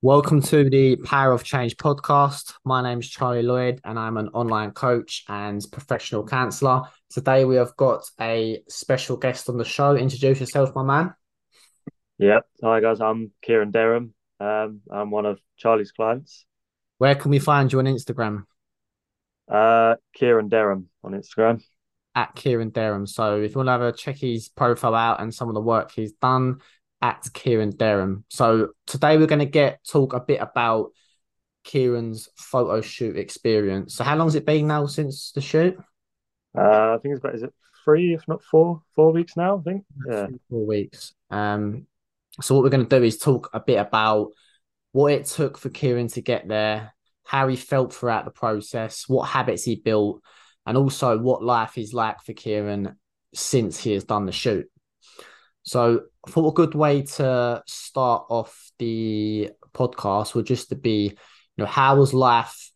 Welcome to the Power of Change podcast. My name is Charlie Lloyd, and I'm an online coach and professional counselor. Today, we have got a special guest on the show. Introduce yourself, my man. Yep. Hi, guys. I'm Kieran Derham. Um, I'm one of Charlie's clients. Where can we find you on Instagram? Uh, Kieran Derham on Instagram. At Kieran Derham. So if you want to have a check his profile out and some of the work he's done, at Kieran Derham. So today we're going to get talk a bit about Kieran's photo shoot experience. So how long has it been now since the shoot? Uh, I think it's about is it three, if not four, four weeks now. I think yeah, four weeks. Um, so what we're going to do is talk a bit about what it took for Kieran to get there, how he felt throughout the process, what habits he built, and also what life is like for Kieran since he has done the shoot. So thought a good way to start off the podcast would just to be, you know, how was life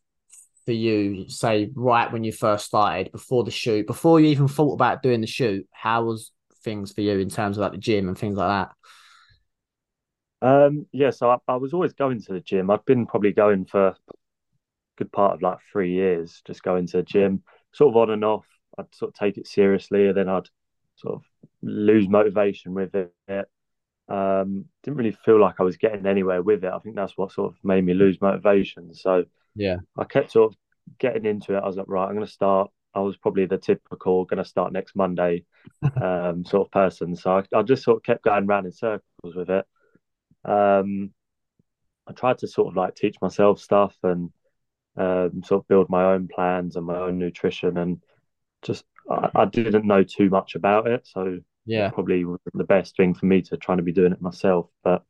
for you, say, right when you first started, before the shoot, before you even thought about doing the shoot, how was things for you in terms of like the gym and things like that? Um, yeah, so I, I was always going to the gym. I've been probably going for a good part of like three years, just going to the gym, sort of on and off. I'd sort of take it seriously, and then I'd sort of lose motivation with it. Um, didn't really feel like I was getting anywhere with it. I think that's what sort of made me lose motivation. So yeah, I kept sort of getting into it. I was like, right, I'm going to start. I was probably the typical going to start next Monday um, sort of person. So I, I, just sort of kept going around in circles with it. Um, I tried to sort of like teach myself stuff and um, sort of build my own plans and my own nutrition and just I, I didn't know too much about it, so yeah, probably the best thing for me to try to be doing it myself. But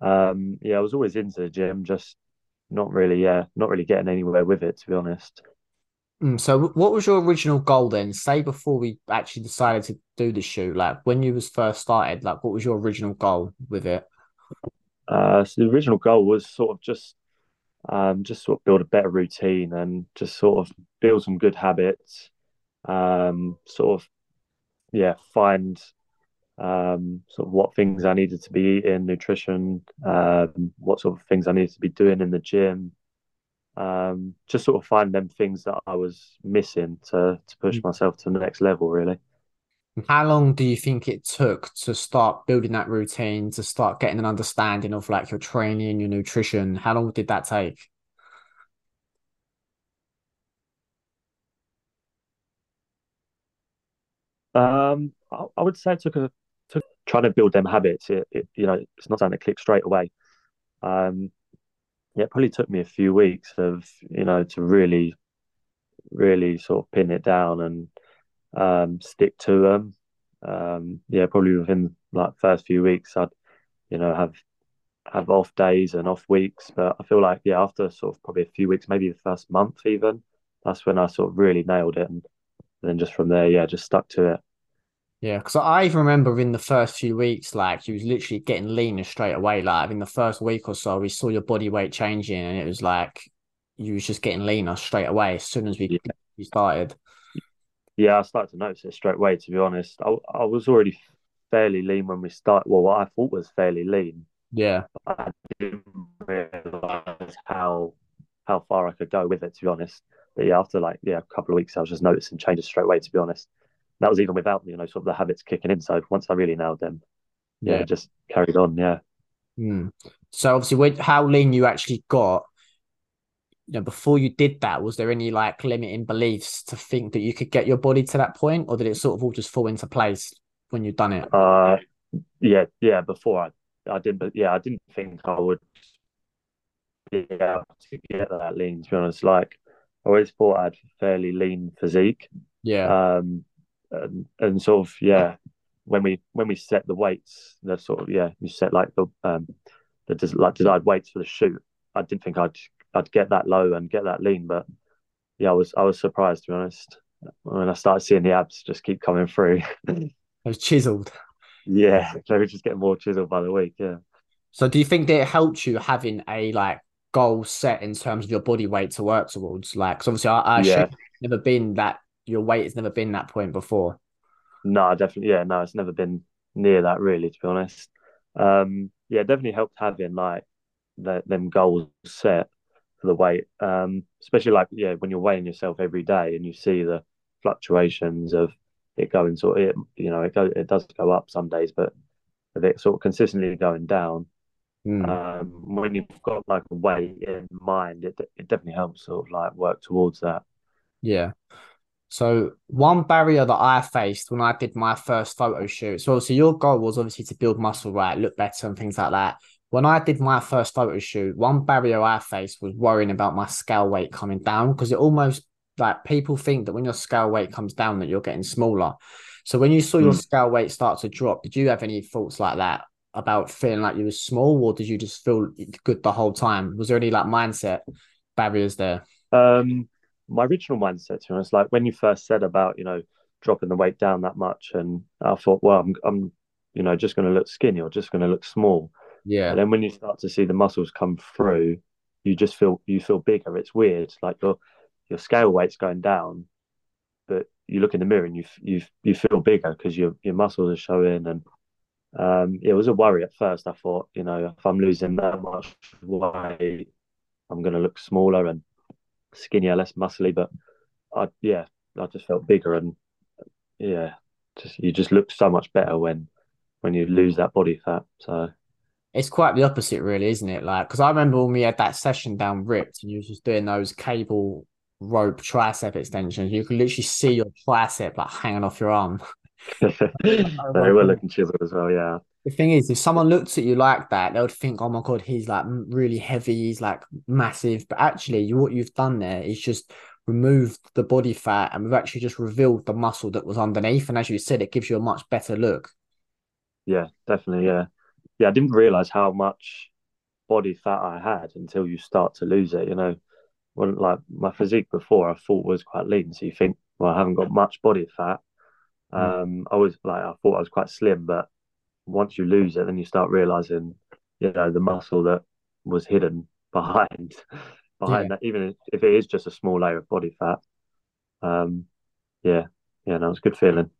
um, yeah, I was always into the gym, just not really, yeah, not really getting anywhere with it, to be honest. Mm, so, what was your original goal then? Say before we actually decided to do the shoot, like when you was first started, like what was your original goal with it? Uh, so the original goal was sort of just, um, just sort of build a better routine and just sort of build some good habits, um, sort of yeah find um, sort of what things I needed to be eating, nutrition, um, what sort of things I needed to be doing in the gym. Um, just sort of find them things that I was missing to to push mm. myself to the next level, really. How long do you think it took to start building that routine, to start getting an understanding of like your training, your nutrition? How long did that take? Um, I, I, would say it took a took trying to build them habits. It, it, you know, it's not something that clicks straight away. Um, yeah, it probably took me a few weeks of you know to really, really sort of pin it down and um, stick to them. Um, yeah, probably within like first few weeks, I'd you know have have off days and off weeks. But I feel like yeah, after sort of probably a few weeks, maybe the first month even, that's when I sort of really nailed it and and then just from there, yeah, just stuck to it. Yeah, because I remember in the first few weeks, like you was literally getting leaner straight away. Like in the first week or so, we saw your body weight changing, and it was like you was just getting leaner straight away as soon as we yeah. started. Yeah, I started to notice it straight away. To be honest, I I was already fairly lean when we started. Well, what I thought was fairly lean. Yeah, I didn't realize how how far I could go with it. To be honest, but yeah, after like yeah, a couple of weeks, I was just noticing changes straight away. To be honest, that was even without you know sort of the habits kicking in. So once I really nailed them, yeah, yeah just carried on. Yeah. Mm. So obviously, when, how lean you actually got, you know, before you did that, was there any like limiting beliefs to think that you could get your body to that point, or did it sort of all just fall into place when you've done it? Uh, yeah, yeah. Before I, I did, but yeah, I didn't think I would be able to get that lean. To be honest, like always thought I had fairly lean physique. Yeah. Um, and, and sort of yeah, when we when we set the weights, the sort of yeah, you set like the um the like desired weights for the shoot. I didn't think I'd I'd get that low and get that lean, but yeah, I was I was surprised to be honest when I started seeing the abs just keep coming through. I was chiseled. Yeah, they were just getting more chiseled by the week. Yeah. So, do you think that it helped you having a like goal set in terms of your body weight to work towards? Like, cause obviously, I, I yeah. never been that. Your weight has never been that point before. No, definitely. Yeah, no, it's never been near that really. To be honest, um, yeah, definitely helped having like the, them goals set for the weight. Um, especially like yeah, when you're weighing yourself every day and you see the fluctuations of it going sort of it, you know it go it does go up some days, but if it's sort of consistently going down. Mm. Um, when you've got like a weight in mind, it it definitely helps sort of like work towards that. Yeah. So one barrier that I faced when I did my first photo shoot. So obviously your goal was obviously to build muscle, right, look better and things like that. When I did my first photo shoot, one barrier I faced was worrying about my scale weight coming down because it almost like people think that when your scale weight comes down that you're getting smaller. So when you saw mm. your hmm. scale weight start to drop, did you have any thoughts like that about feeling like you were small, or did you just feel good the whole time? Was there any like mindset barriers there? Um, my original mindset to was like when you first said about you know dropping the weight down that much, and I thought, well, I'm, I'm you know just going to look skinny or just going to look small. Yeah. And then when you start to see the muscles come through, you just feel you feel bigger. It's weird, like your your scale weight's going down, but you look in the mirror and you you you feel bigger because your your muscles are showing. And um, it was a worry at first. I thought, you know, if I'm losing that much weight, I'm going to look smaller and skinnier, less muscly. But I, yeah, I just felt bigger and yeah, just you just look so much better when when you lose that body fat. So it's quite the opposite, really, isn't it? Like, because I remember when we had that session down ripped, and you was just doing those cable rope tricep extensions. You could literally see your tricep like hanging off your arm. they were looking chiseled as well, yeah. The thing is, if someone looked at you like that, they would think, "Oh my god, he's like really heavy, he's like massive." But actually, you, what you've done there is just removed the body fat, and we've actually just revealed the muscle that was underneath. And as you said, it gives you a much better look. Yeah, definitely. Yeah, yeah. I didn't realize how much body fat I had until you start to lose it. You know, when like my physique before, I thought was quite lean. So you think, well, I haven't got much body fat. Hmm. Um, I was like, I thought I was quite slim, but once you lose it, then you start realizing, you know, the muscle that was hidden behind behind yeah. that, even if it is just a small layer of body fat. Um, yeah, yeah, that was a good feeling.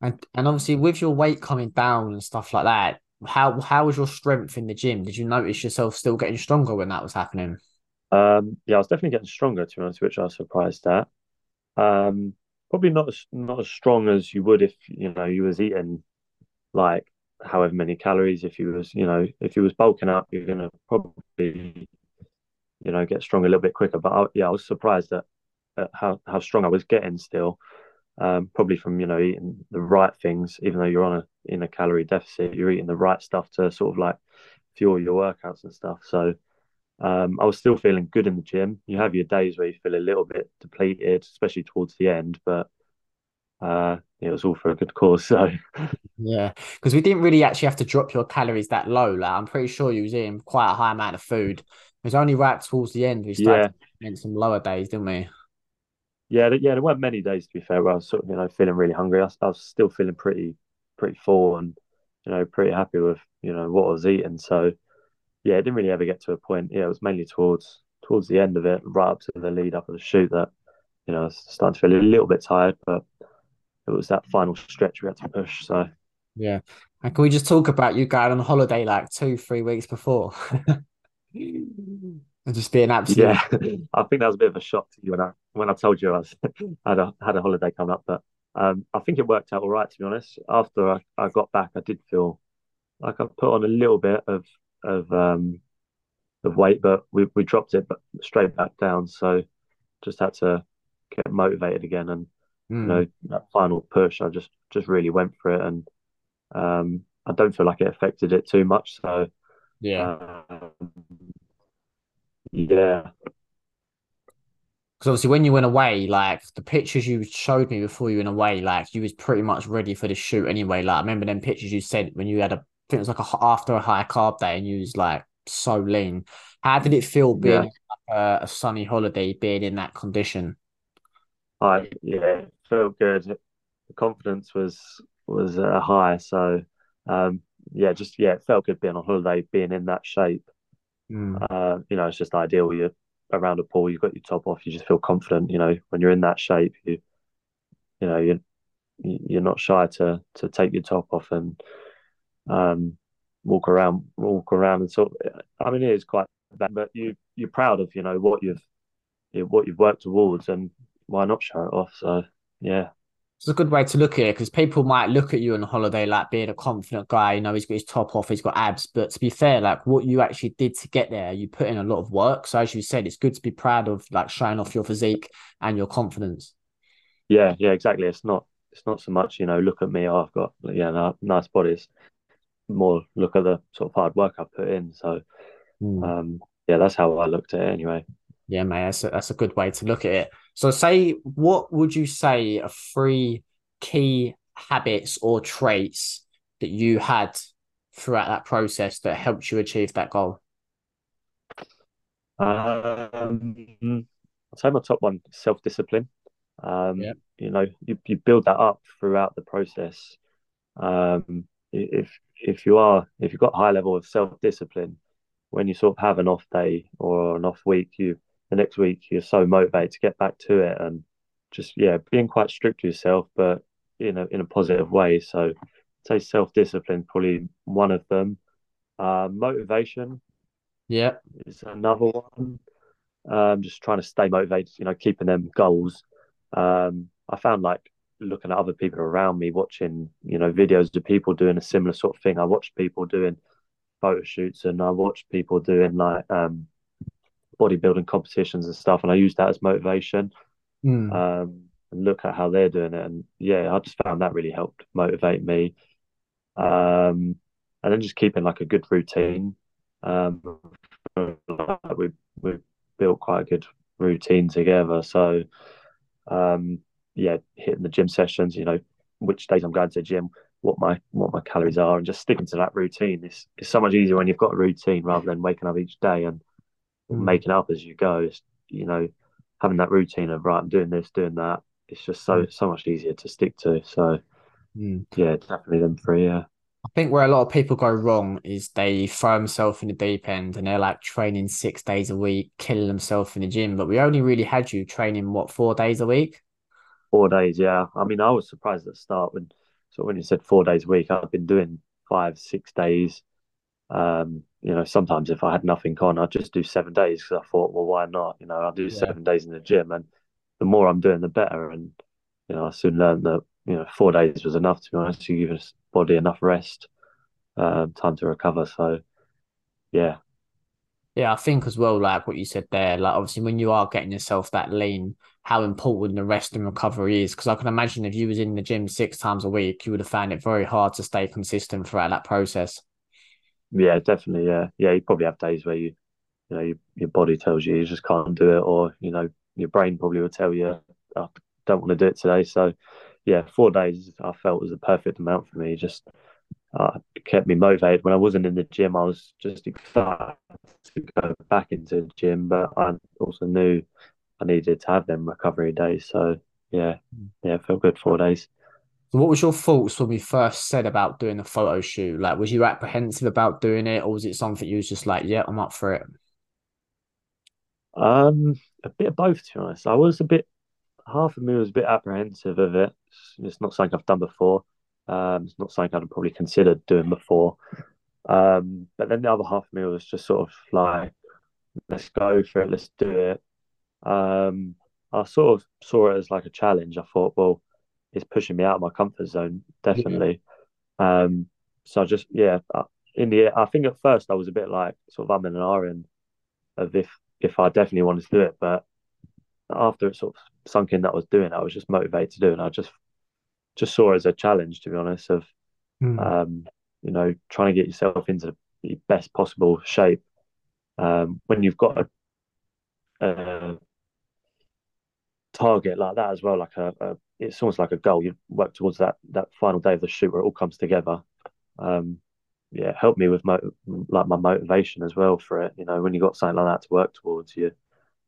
And and obviously with your weight coming down and stuff like that, how how was your strength in the gym? Did you notice yourself still getting stronger when that was happening? Um, yeah, I was definitely getting stronger to be honest, which I was surprised at. Um, probably not as not as strong as you would if you know you was eating like however many calories. If you was, you know, if you was bulking up, you're gonna probably, you know, get strong a little bit quicker. But I, yeah, I was surprised at, at how how strong I was getting still. Um, probably from you know eating the right things, even though you're on a in a calorie deficit, you're eating the right stuff to sort of like fuel your workouts and stuff. So um, I was still feeling good in the gym. You have your days where you feel a little bit depleted, especially towards the end, but uh, it was all for a good cause. So yeah, because we didn't really actually have to drop your calories that low. Like I'm pretty sure you was eating quite a high amount of food. It was only right towards the end we started yeah. some lower days, didn't we? Yeah, yeah. There weren't many days to be fair where I was sort of you know feeling really hungry. I I was still feeling pretty pretty full and you know pretty happy with you know what I was eating. So yeah, it didn't really ever get to a point. Yeah, it was mainly towards towards the end of it, right up to the lead up of the shoot that you know I was starting to feel a little bit tired, but it was that final stretch we had to push. So yeah, and can we just talk about you going on holiday like two, three weeks before? and just being absolute. Yeah, I think that was a bit of a shock to you when I when I told you I was had a had a holiday coming up, but um, I think it worked out all right to be honest. After I, I got back, I did feel like I put on a little bit of of um of weight, but we we dropped it but straight back down. So just had to get motivated again and mm. you hmm. know that final push I just just really went for it and um I don't feel like it affected it too much so yeah um, yeah because obviously when you went away like the pictures you showed me before you went away like you was pretty much ready for the shoot anyway like I remember them pictures you sent when you had a think it was like a after a high carb day and you was like so lean how did it feel being yeah. a, a sunny holiday being in that condition I yeah, felt good. The confidence was was uh, high. So um, yeah, just yeah, it felt good being on holiday, being in that shape. Mm. Uh, you know, it's just ideal. You're around a pool, you've got your top off, you just feel confident. You know, when you're in that shape, you you know you you're not shy to to take your top off and um, walk around walk around and sort. Of, I mean, it is quite bad, but you you're proud of you know what you've what you've worked towards, and why not show it off? So yeah. It's a good way to look at it because people might look at you on holiday like being a confident guy. You know, he's got his top off, he's got abs. But to be fair, like what you actually did to get there, you put in a lot of work. So as you said, it's good to be proud of like showing off your physique and your confidence. Yeah, yeah, exactly. It's not it's not so much, you know, look at me, oh, I've got yeah, nice bodies. More look at the sort of hard work I put in. So mm. um yeah, that's how I looked at it anyway. Yeah, mate, that's a, that's a good way to look at it. So, say, what would you say are three key habits or traits that you had throughout that process that helped you achieve that goal? Um, I'd say my top one self discipline. Um, yeah. You know, you, you build that up throughout the process. Um, if if you are if you've got high level of self discipline, when you sort of have an off day or an off week, you the next week you're so motivated to get back to it and just yeah being quite strict to yourself but you know in a positive way. So I'd say self-discipline probably one of them. Uh, motivation yeah. is another one. Um, just trying to stay motivated you know keeping them goals. Um, i found like looking at other people around me watching you know videos of people doing a similar sort of thing i watched people doing photo shoots and i watched people doing like um, bodybuilding competitions and stuff, and I use that as motivation. Mm. Um, and look at how they're doing it, and yeah, I just found that really helped motivate me. Um, and then just keeping like a good routine. Um, we we built quite a good routine together, so um, yeah, hitting the gym sessions. You know, which days I'm going to the gym, what my what my calories are, and just sticking to that routine. It's it's so much easier when you've got a routine rather than waking up each day and mm. making up as you go. It's, you know, having that routine of right, I'm doing this, doing that. It's just so mm. so much easier to stick to. So mm. yeah, definitely them three. Yeah. I think where a lot of people go wrong is they throw themselves in the deep end and they're like training six days a week, killing themselves in the gym. But we only really had you training what four days a week. Four days, yeah. I mean, I was surprised at the start when so when you said four days a week, I've been doing five, six days. Um, you know, sometimes if I had nothing on, I'd just do seven days because I thought, well, why not? You know, I'll do yeah. seven days in the gym, and the more I'm doing, the better. And you know, I soon learned that you know four days was enough. To be honest, you give your body enough rest, um, time to recover. So, yeah, yeah, I think as well, like what you said there, like obviously when you are getting yourself that lean, how important the rest and recovery is. Because I can imagine if you was in the gym six times a week, you would have found it very hard to stay consistent throughout that process. Yeah, definitely. Yeah, yeah. You probably have days where you, you know, your, your body tells you you just can't do it, or you know, your brain probably will tell you, I don't want to do it today. So, yeah, four days I felt was the perfect amount for me. Just uh, it kept me motivated. When I wasn't in the gym, I was just excited to go back into the gym, but I also knew I needed to have them recovery days. So, yeah, yeah, felt good four days. So what was your thoughts when we first said about doing the photo shoot? Like, was you apprehensive about doing it, or was it something you was just like, "Yeah, I'm up for it"? Um, a bit of both, to be honest. I was a bit, half of me was a bit apprehensive of it. It's not something I've done before. Um, it's not something I'd probably considered doing before. Um, but then the other half of me was just sort of like, let's go for it, let's do it. Um, I sort of saw it as like a challenge. I thought, well, it's pushing me out of my comfort zone, definitely. Yeah. Um, so I just yeah, uh, in the I think at first I was a bit like sort of I'm in an iron of if if I definitely wanted to do it, but after it sort of sunk in that I was doing, I was just motivated to do it. And I just just saw it as a challenge, to be honest, of mm. um, you know trying to get yourself into the best possible shape um, when you've got a, a target like that as well, like a, a, it's almost like a goal. You work towards that that final day of the shoot where it all comes together. Um, yeah, help me with mo- like my motivation as well for it. You know, when you've got something like that to work towards, you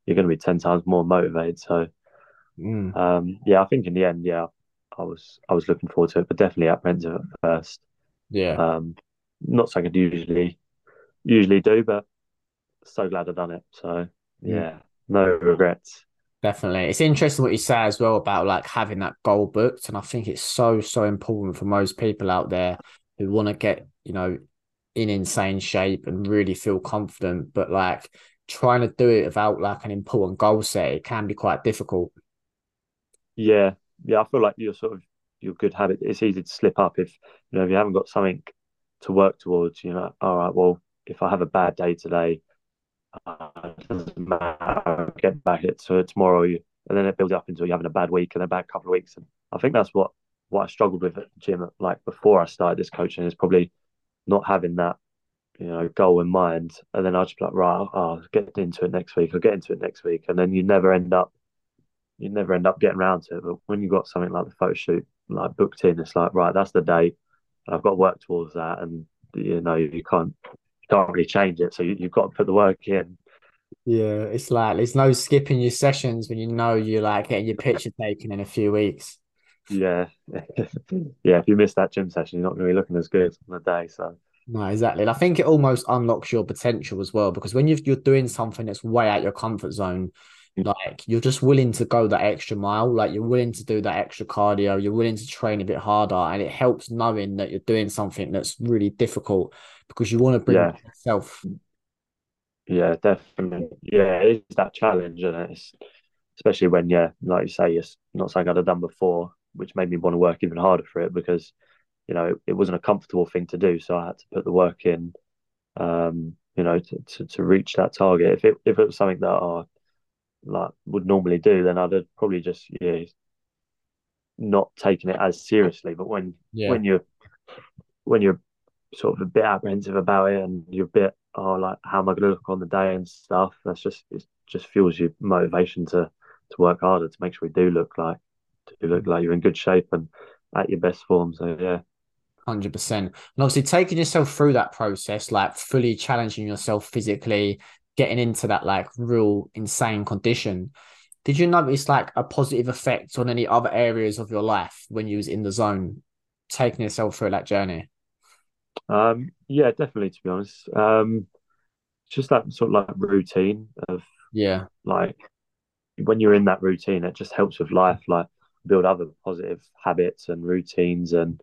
you're going to be ten times more motivated. So, mm. um, yeah, I think in the end, yeah, I was I was looking forward to it, but definitely apprehensive at first. Yeah, um, not something I'd usually usually do, but so glad I've done it. So yeah, no regrets. Definitely. It's interesting what you say as well about like having that goal booked. And I think it's so, so important for most people out there who want to get, you know, in insane shape and really feel confident, but like trying to do it without like an important goal set, it can be quite difficult. Yeah, yeah, I feel like you're sort of your good habit. It's easy to slip up if you know if you haven't got something to work towards. You know, all right, well, if I have a bad day today, uh, doesn't matter. Get back it to tomorrow, you, and then it builds up until you're having a bad week and a bad couple of weeks. And I think that's what what I struggled with at the gym, like before I started this coaching, is probably not having that you know goal in mind, and then I just be like, right, I'll get into it next week. I'll get into it next week, and then you never end up you never end up getting around to it. But when you've got something like the photo shoot like booked in, it's like right, that's the date. I've got to work towards that, and you know you can't you can't really change it. So you, have got to put the work in. Yeah, it's like there's no skipping your sessions when you know you're like getting your picture taken in a few weeks. Yeah, yeah. If you miss that gym session, you're not going to be looking as good on the day. So no, exactly. And I think it almost unlocks your potential as well because when you are doing something that's way out your comfort zone, like you're just willing to go that extra mile, like you're willing to do that extra cardio, you're willing to train a bit harder, and it helps knowing that you're doing something that's really difficult because you want to bring yeah. yourself. Yeah, definitely. Yeah, it's that challenge, and it's especially when, yeah, like you say, it's not something I'd have done before, which made me want to work even harder for it because, you know, it, it wasn't a comfortable thing to do, so I had to put the work in, um, you know, to, to, to reach that target. If it if it was something that oh, like would normally do, then I'd probably just yeah not taking it as seriously. But when yeah. when you're when you're sort of a bit apprehensive about it and you're a bit oh like how am I going to look on the day and stuff, that's just it just fuels your motivation to to work harder to make sure we do look like do look like you're in good shape and at your best form. So yeah. Hundred percent, and obviously taking yourself through that process, like fully challenging yourself physically, getting into that like real insane condition. Did you notice like a positive effect on any other areas of your life when you was in the zone, taking yourself through that journey? Um, yeah, definitely. To be honest, um, just that sort of like routine of yeah, like when you're in that routine, it just helps with life, like build other positive habits and routines and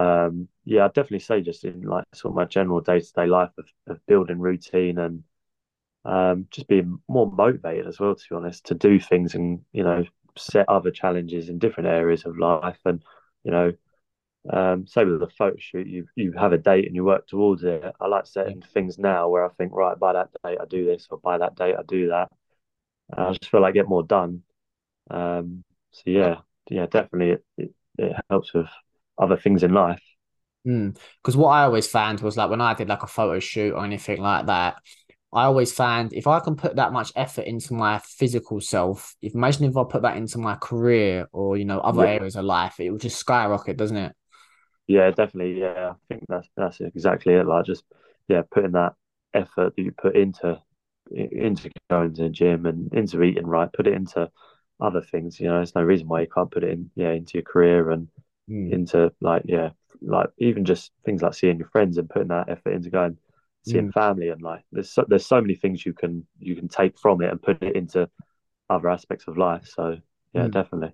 um yeah i'd definitely say just in like sort of my general day-to-day life of, of building routine and um, just being more motivated as well, to be honest, to do things and you know set other challenges in different areas of life. And you know, um, say with the photo shoot, you you have a date and you work towards it. I like setting things now where I think, right, by that date I do this, or by that date I do that. I just feel like I get more done. Um, so yeah, yeah, definitely, it, it, it helps with other things in life. Because mm. what I always found was like when I did like a photo shoot or anything like that, I always find if I can put that much effort into my physical self, if imagine if I put that into my career or you know other yeah. areas of life, it will just skyrocket, doesn't it? Yeah, definitely. Yeah, I think that's that's exactly it. Like just yeah, putting that effort that you put into into going to the gym and into eating right, put it into other things. You know, there's no reason why you can't put it in yeah into your career and mm. into like yeah like even just things like seeing your friends and putting that effort into going seeing mm. family and like there's so, there's so many things you can you can take from it and put it into other aspects of life so yeah mm. definitely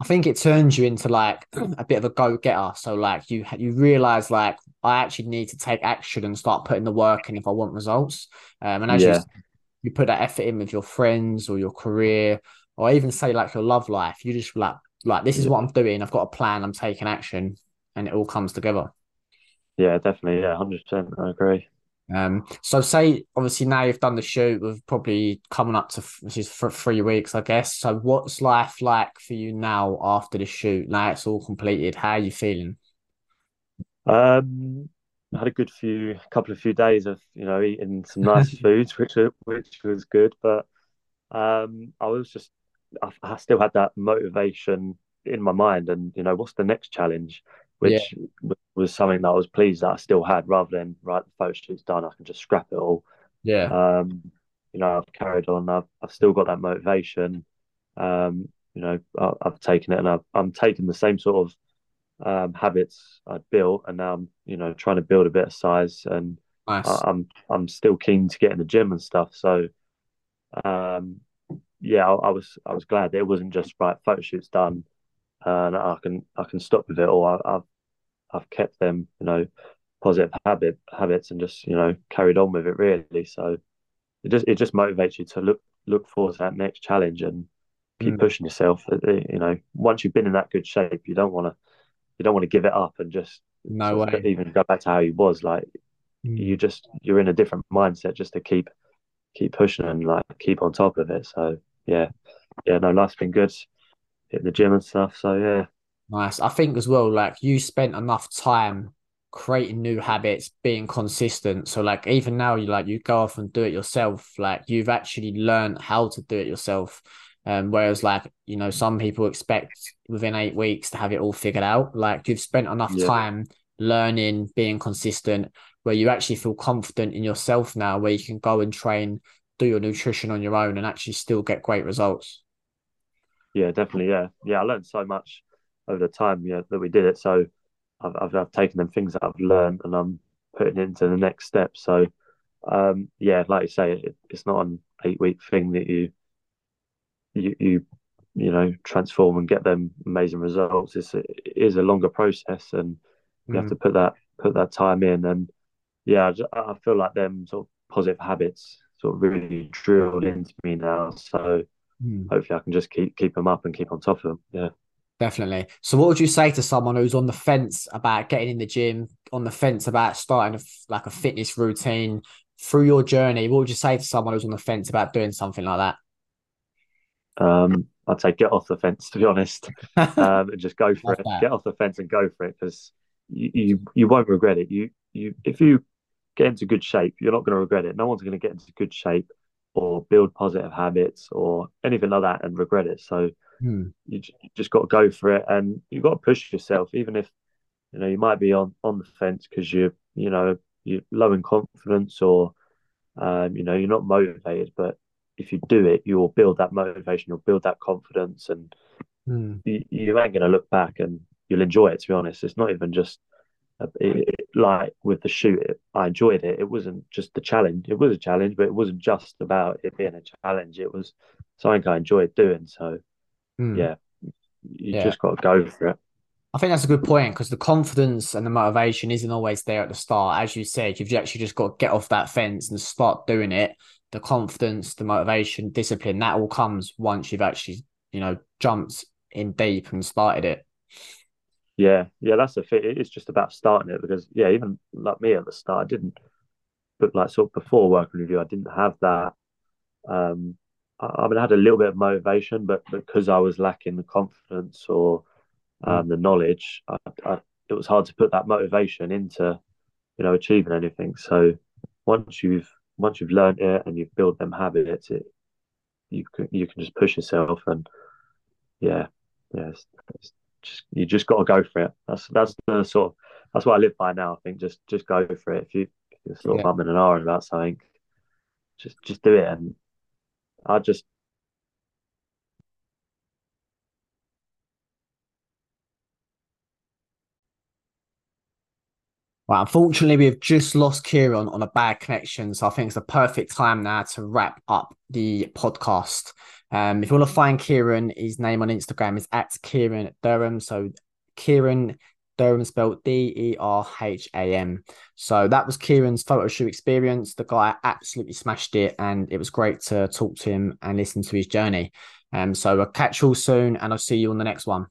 I think it turns you into like a bit of a go getter. So like you you realize like I actually need to take action and start putting the work in if I want results. Um, and as yeah. you you put that effort in with your friends or your career or even say like your love life, you just like like this is what I'm doing. I've got a plan. I'm taking action, and it all comes together. Yeah, definitely. Yeah, hundred percent. I agree. Um, so say obviously now you've done the shoot, we've probably coming up to this is for three weeks, I guess. So what's life like for you now after the shoot? Now it's all completed. How are you feeling? Um, I had a good few, couple of few days of you know eating some nice foods, which which was good. But um, I was just, I, I still had that motivation in my mind, and you know, what's the next challenge? which yeah. Was something that I was pleased that I still had rather than right the photo shoot's done I can just scrap it all. Yeah. Um you know I've carried on I've, I've still got that motivation. Um you know I, have taken it and i am taking the same sort of um, habits I'd built and now I'm you know trying to build a bit of size and nice. I, I'm I'm still keen to get in the gym and stuff. So um yeah I, I was I was glad that it wasn't just right photo shoots done and I can I can stop with it, or I, have I've kept them, you know, positive habit habits and just you know carried on with it really. So it just it just motivates you to look look forward to that next challenge and keep mm. pushing yourself. Uh, you know, once you've been in that good shape, you don't want to you don't want to give it up and just no way even go back to how you was. Like mm. you just you're in a different mindset just to keep keep pushing and like keep on top of it. So yeah, yeah, no, life's been good. Hitting the gym and stuff. So yeah, nice. I think as well, like you spent enough time creating new habits, being consistent. So like even now you like you go off and do it yourself. Like you've actually learned how to do it yourself. Um, whereas like, you know, some people expect within eight weeks to have it all figured out. Like you've spent enough yeah. time learning, being consistent, where you actually feel confident in yourself now, where you can go and train, do your nutrition on your own and actually still get great results. Yeah, definitely. Yeah. Yeah. I learned so much over the time yeah, that we did it. So I've, I've, I've taken them things that I've learned and I'm putting it into the next step. So, um, yeah, like you say, it, it's not an eight week thing that you, you, you, you know, transform and get them amazing results. It's it is a longer process, and you mm. have to put that put that time in. And yeah, I, I feel like them sort of positive habits sort of really drilled into me now. So mm. hopefully, I can just keep keep them up and keep on top of them. Yeah. Definitely. So, what would you say to someone who's on the fence about getting in the gym, on the fence about starting a, like a fitness routine through your journey? What would you say to someone who's on the fence about doing something like that? Um, I'd say get off the fence, to be honest, um, and just go for it. That. Get off the fence and go for it because you, you you won't regret it. You you if you get into good shape, you're not going to regret it. No one's going to get into good shape or build positive habits or anything like that and regret it. So Hmm. You, just got to go for it, and you've got to push yourself, even if you know you might be on on the fence because you're you know you're low in confidence or um, you know you're not motivated. But if you do it, you'll build that motivation, you'll build that confidence, and hmm. you, you ain't going to look back, and you'll enjoy it. To be honest, it's not even just it, it, like with the shoot, it, I enjoyed it. It wasn't just the challenge. It was a challenge, but it wasn't just about it being a challenge. It was something I enjoyed doing. So mm. yeah, you yeah. just got to go for it. I think that's a good point because the confidence and the motivation isn't always there at the start. As you said, you've actually just got to get off that fence and start doing it. The confidence, the motivation, discipline, that all comes once you've actually, you know, jumped in deep and started it. Yeah, yeah, that's the thing. It's just about starting it because, yeah, even like me at the start, I didn't, but like sort of before working with you, I didn't have that um, I mean, I had a little bit of motivation, but because I was lacking the confidence or um, the knowledge, I, I, it was hard to put that motivation into, you know, achieving anything. So once you've once you've learned it and you've built them habits, it you can you can just push yourself and yeah, yeah, it's, it's just you just got to go for it. That's that's the sort of that's what I live by now. I think just just go for it. If you if you're sort yeah. of umming and ahhing about something, just just do it and I just Well, unfortunately, we've just lost Kieran on a bad connection. So I think it's the perfect time now to wrap up the podcast. Um, if you want to find Kieran, his name on Instagram is at Kieran Derham. So Kieran Derham spelled D E R H A M. So that was Kieran's photo shoot experience. The guy absolutely smashed it, and it was great to talk to him and listen to his journey. Um, so I'll catch you all soon, and I'll see you on the next one.